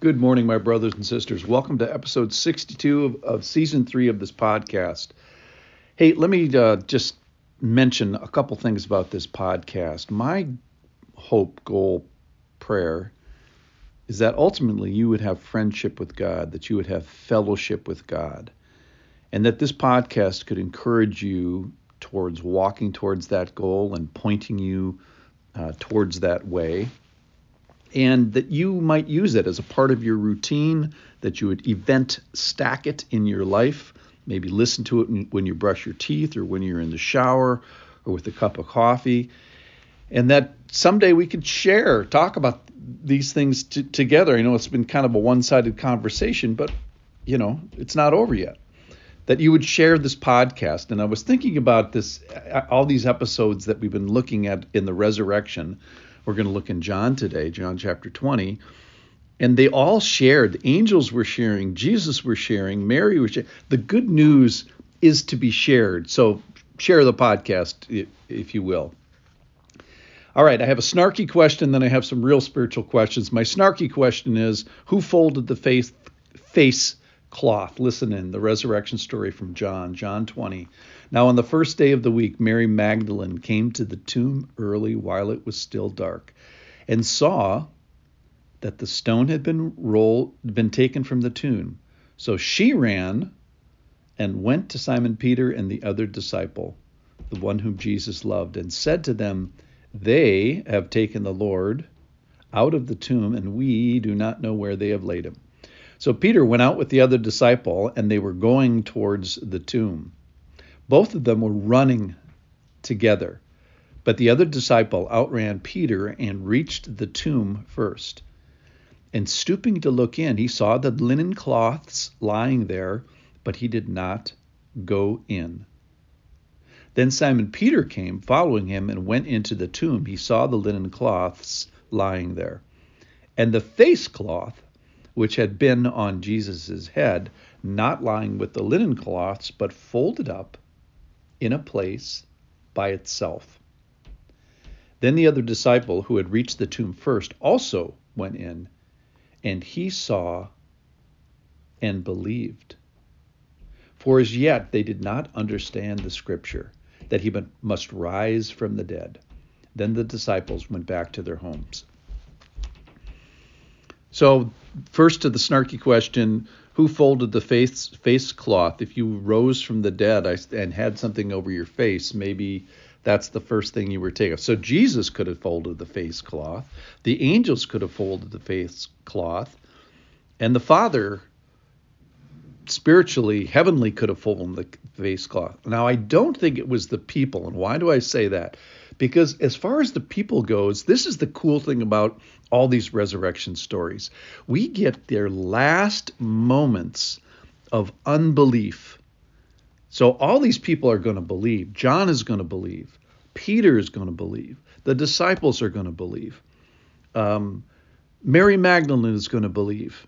Good morning, my brothers and sisters. Welcome to episode 62 of, of season three of this podcast. Hey, let me uh, just mention a couple things about this podcast. My hope, goal, prayer is that ultimately you would have friendship with God, that you would have fellowship with God, and that this podcast could encourage you towards walking towards that goal and pointing you uh, towards that way and that you might use it as a part of your routine, that you would event stack it in your life, maybe listen to it when you brush your teeth or when you're in the shower or with a cup of coffee, and that someday we could share, talk about these things t- together. I know it's been kind of a one sided conversation, but you know, it's not over yet. That you would share this podcast. And I was thinking about this, uh, all these episodes that we've been looking at in the resurrection we're going to look in John today, John chapter 20. And they all shared. The angels were sharing, Jesus were sharing, Mary was sharing. The good news is to be shared. So share the podcast, if you will. All right, I have a snarky question, then I have some real spiritual questions. My snarky question is Who folded the face, face cloth? Listen in the resurrection story from John, John 20. Now, on the first day of the week, Mary Magdalene came to the tomb early while it was still dark and saw that the stone had been rolled, been taken from the tomb. So she ran and went to Simon Peter and the other disciple, the one whom Jesus loved, and said to them, They have taken the Lord out of the tomb, and we do not know where they have laid him. So Peter went out with the other disciple, and they were going towards the tomb. Both of them were running together. But the other disciple outran Peter and reached the tomb first. And stooping to look in, he saw the linen cloths lying there, but he did not go in. Then Simon Peter came, following him, and went into the tomb. He saw the linen cloths lying there, and the face cloth which had been on Jesus' head, not lying with the linen cloths, but folded up in a place by itself. Then the other disciple who had reached the tomb first also went in, and he saw and believed. For as yet they did not understand the scripture that he must rise from the dead. Then the disciples went back to their homes. So, first to the snarky question who folded the face face cloth? If you rose from the dead and had something over your face, maybe that's the first thing you were taking. So Jesus could have folded the face cloth. The angels could have folded the face cloth, and the Father spiritually, heavenly, could have folded the face cloth. Now, I don't think it was the people. And why do I say that? Because as far as the people goes, this is the cool thing about all these resurrection stories. We get their last moments of unbelief. So all these people are going to believe. John is going to believe. Peter is going to believe. The disciples are going to believe. Um, Mary Magdalene is going to believe.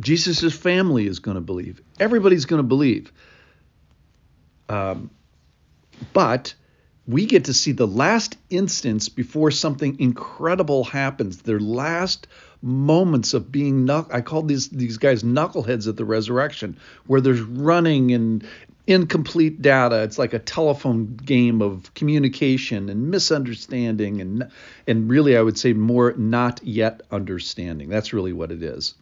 Jesus' family is going to believe. Everybody's going to believe. Um, but we get to see the last instance before something incredible happens. Their last moments of being I call these these guys knuckleheads at the resurrection, where there's running and incomplete data. It's like a telephone game of communication and misunderstanding and and really I would say more not yet understanding. That's really what it is.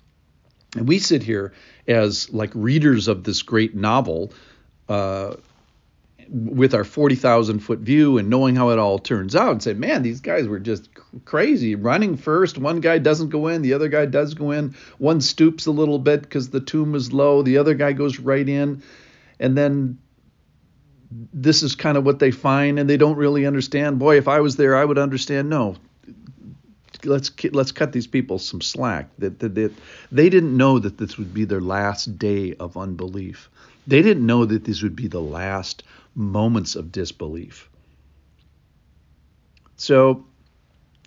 And we sit here as like readers of this great novel. Uh, with our 40,000 foot view and knowing how it all turns out and say, man, these guys were just crazy. Running first, one guy doesn't go in, the other guy does go in. One stoops a little bit because the tomb is low, the other guy goes right in. And then this is kind of what they find, and they don't really understand. Boy, if I was there, I would understand. No, let's let's cut these people some slack. That, that, that they didn't know that this would be their last day of unbelief. They didn't know that these would be the last moments of disbelief. So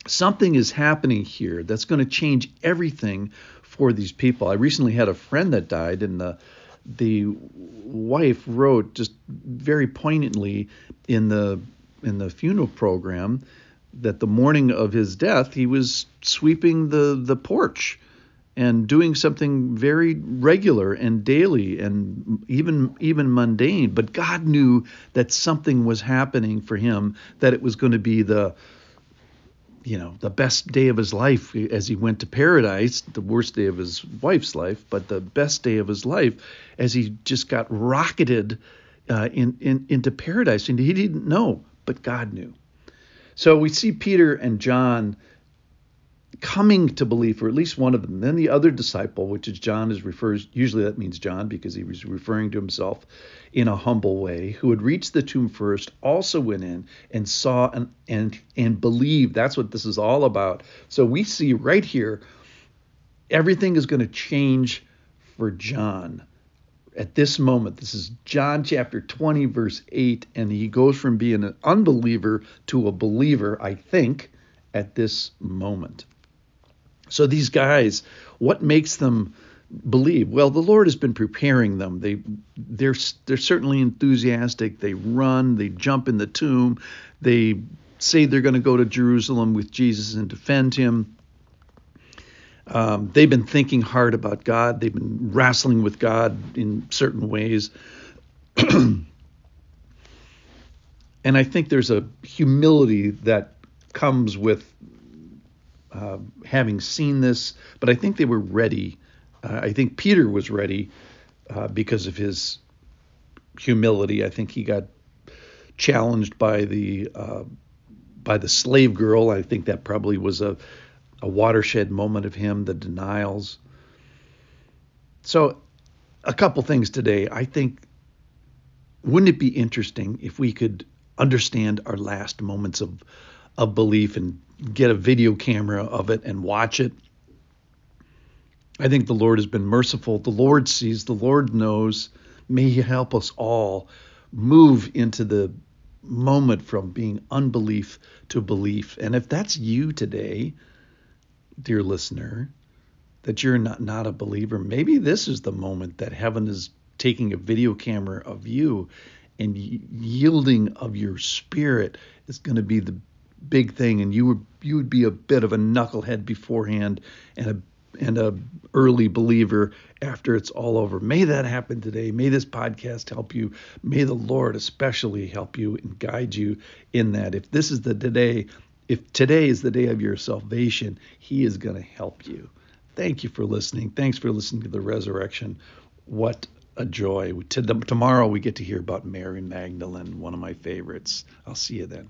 something is happening here that's going to change everything for these people. I recently had a friend that died, and the the wife wrote just very poignantly in the in the funeral program that the morning of his death he was sweeping the the porch and doing something very regular and daily and even even mundane. But God knew that something was happening for him that it was going to be the you know the best day of his life as he went to paradise the worst day of his wife's life but the best day of his life as he just got rocketed uh, in, in into paradise. And he didn't know but God knew. So we see Peter and John coming to belief, or at least one of them. Then the other disciple, which is John, is refers usually that means John because he was referring to himself in a humble way, who had reached the tomb first, also went in and saw and and and believed. That's what this is all about. So we see right here, everything is going to change for John. At this moment, this is John chapter 20, verse 8, and he goes from being an unbeliever to a believer, I think, at this moment. So these guys, what makes them believe? Well, the Lord has been preparing them. They they're they're certainly enthusiastic. They run, they jump in the tomb, they say they're going to go to Jerusalem with Jesus and defend him. Um, they've been thinking hard about God. They've been wrestling with God in certain ways. and I think there's a humility that comes with uh, having seen this, but I think they were ready. Uh, I think Peter was ready uh, because of his humility. I think he got challenged by the uh, by the slave girl. I think that probably was a a watershed moment of him. The denials. So, a couple things today. I think wouldn't it be interesting if we could understand our last moments of of belief and get a video camera of it and watch it. I think the Lord has been merciful. The Lord sees, the Lord knows. May He help us all move into the moment from being unbelief to belief. And if that's you today, dear listener, that you're not, not a believer, maybe this is the moment that heaven is taking a video camera of you and yielding of your spirit is going to be the big thing, and you would you would be a bit of a knucklehead beforehand and a and a early believer after it's all over. May that happen today. May this podcast help you. May the Lord especially help you and guide you in that. If this is the today, if today is the day of your salvation, He is going to help you. Thank you for listening. Thanks for listening to the resurrection. What a joy. Tomorrow we get to hear about Mary Magdalene, one of my favorites. I'll see you then.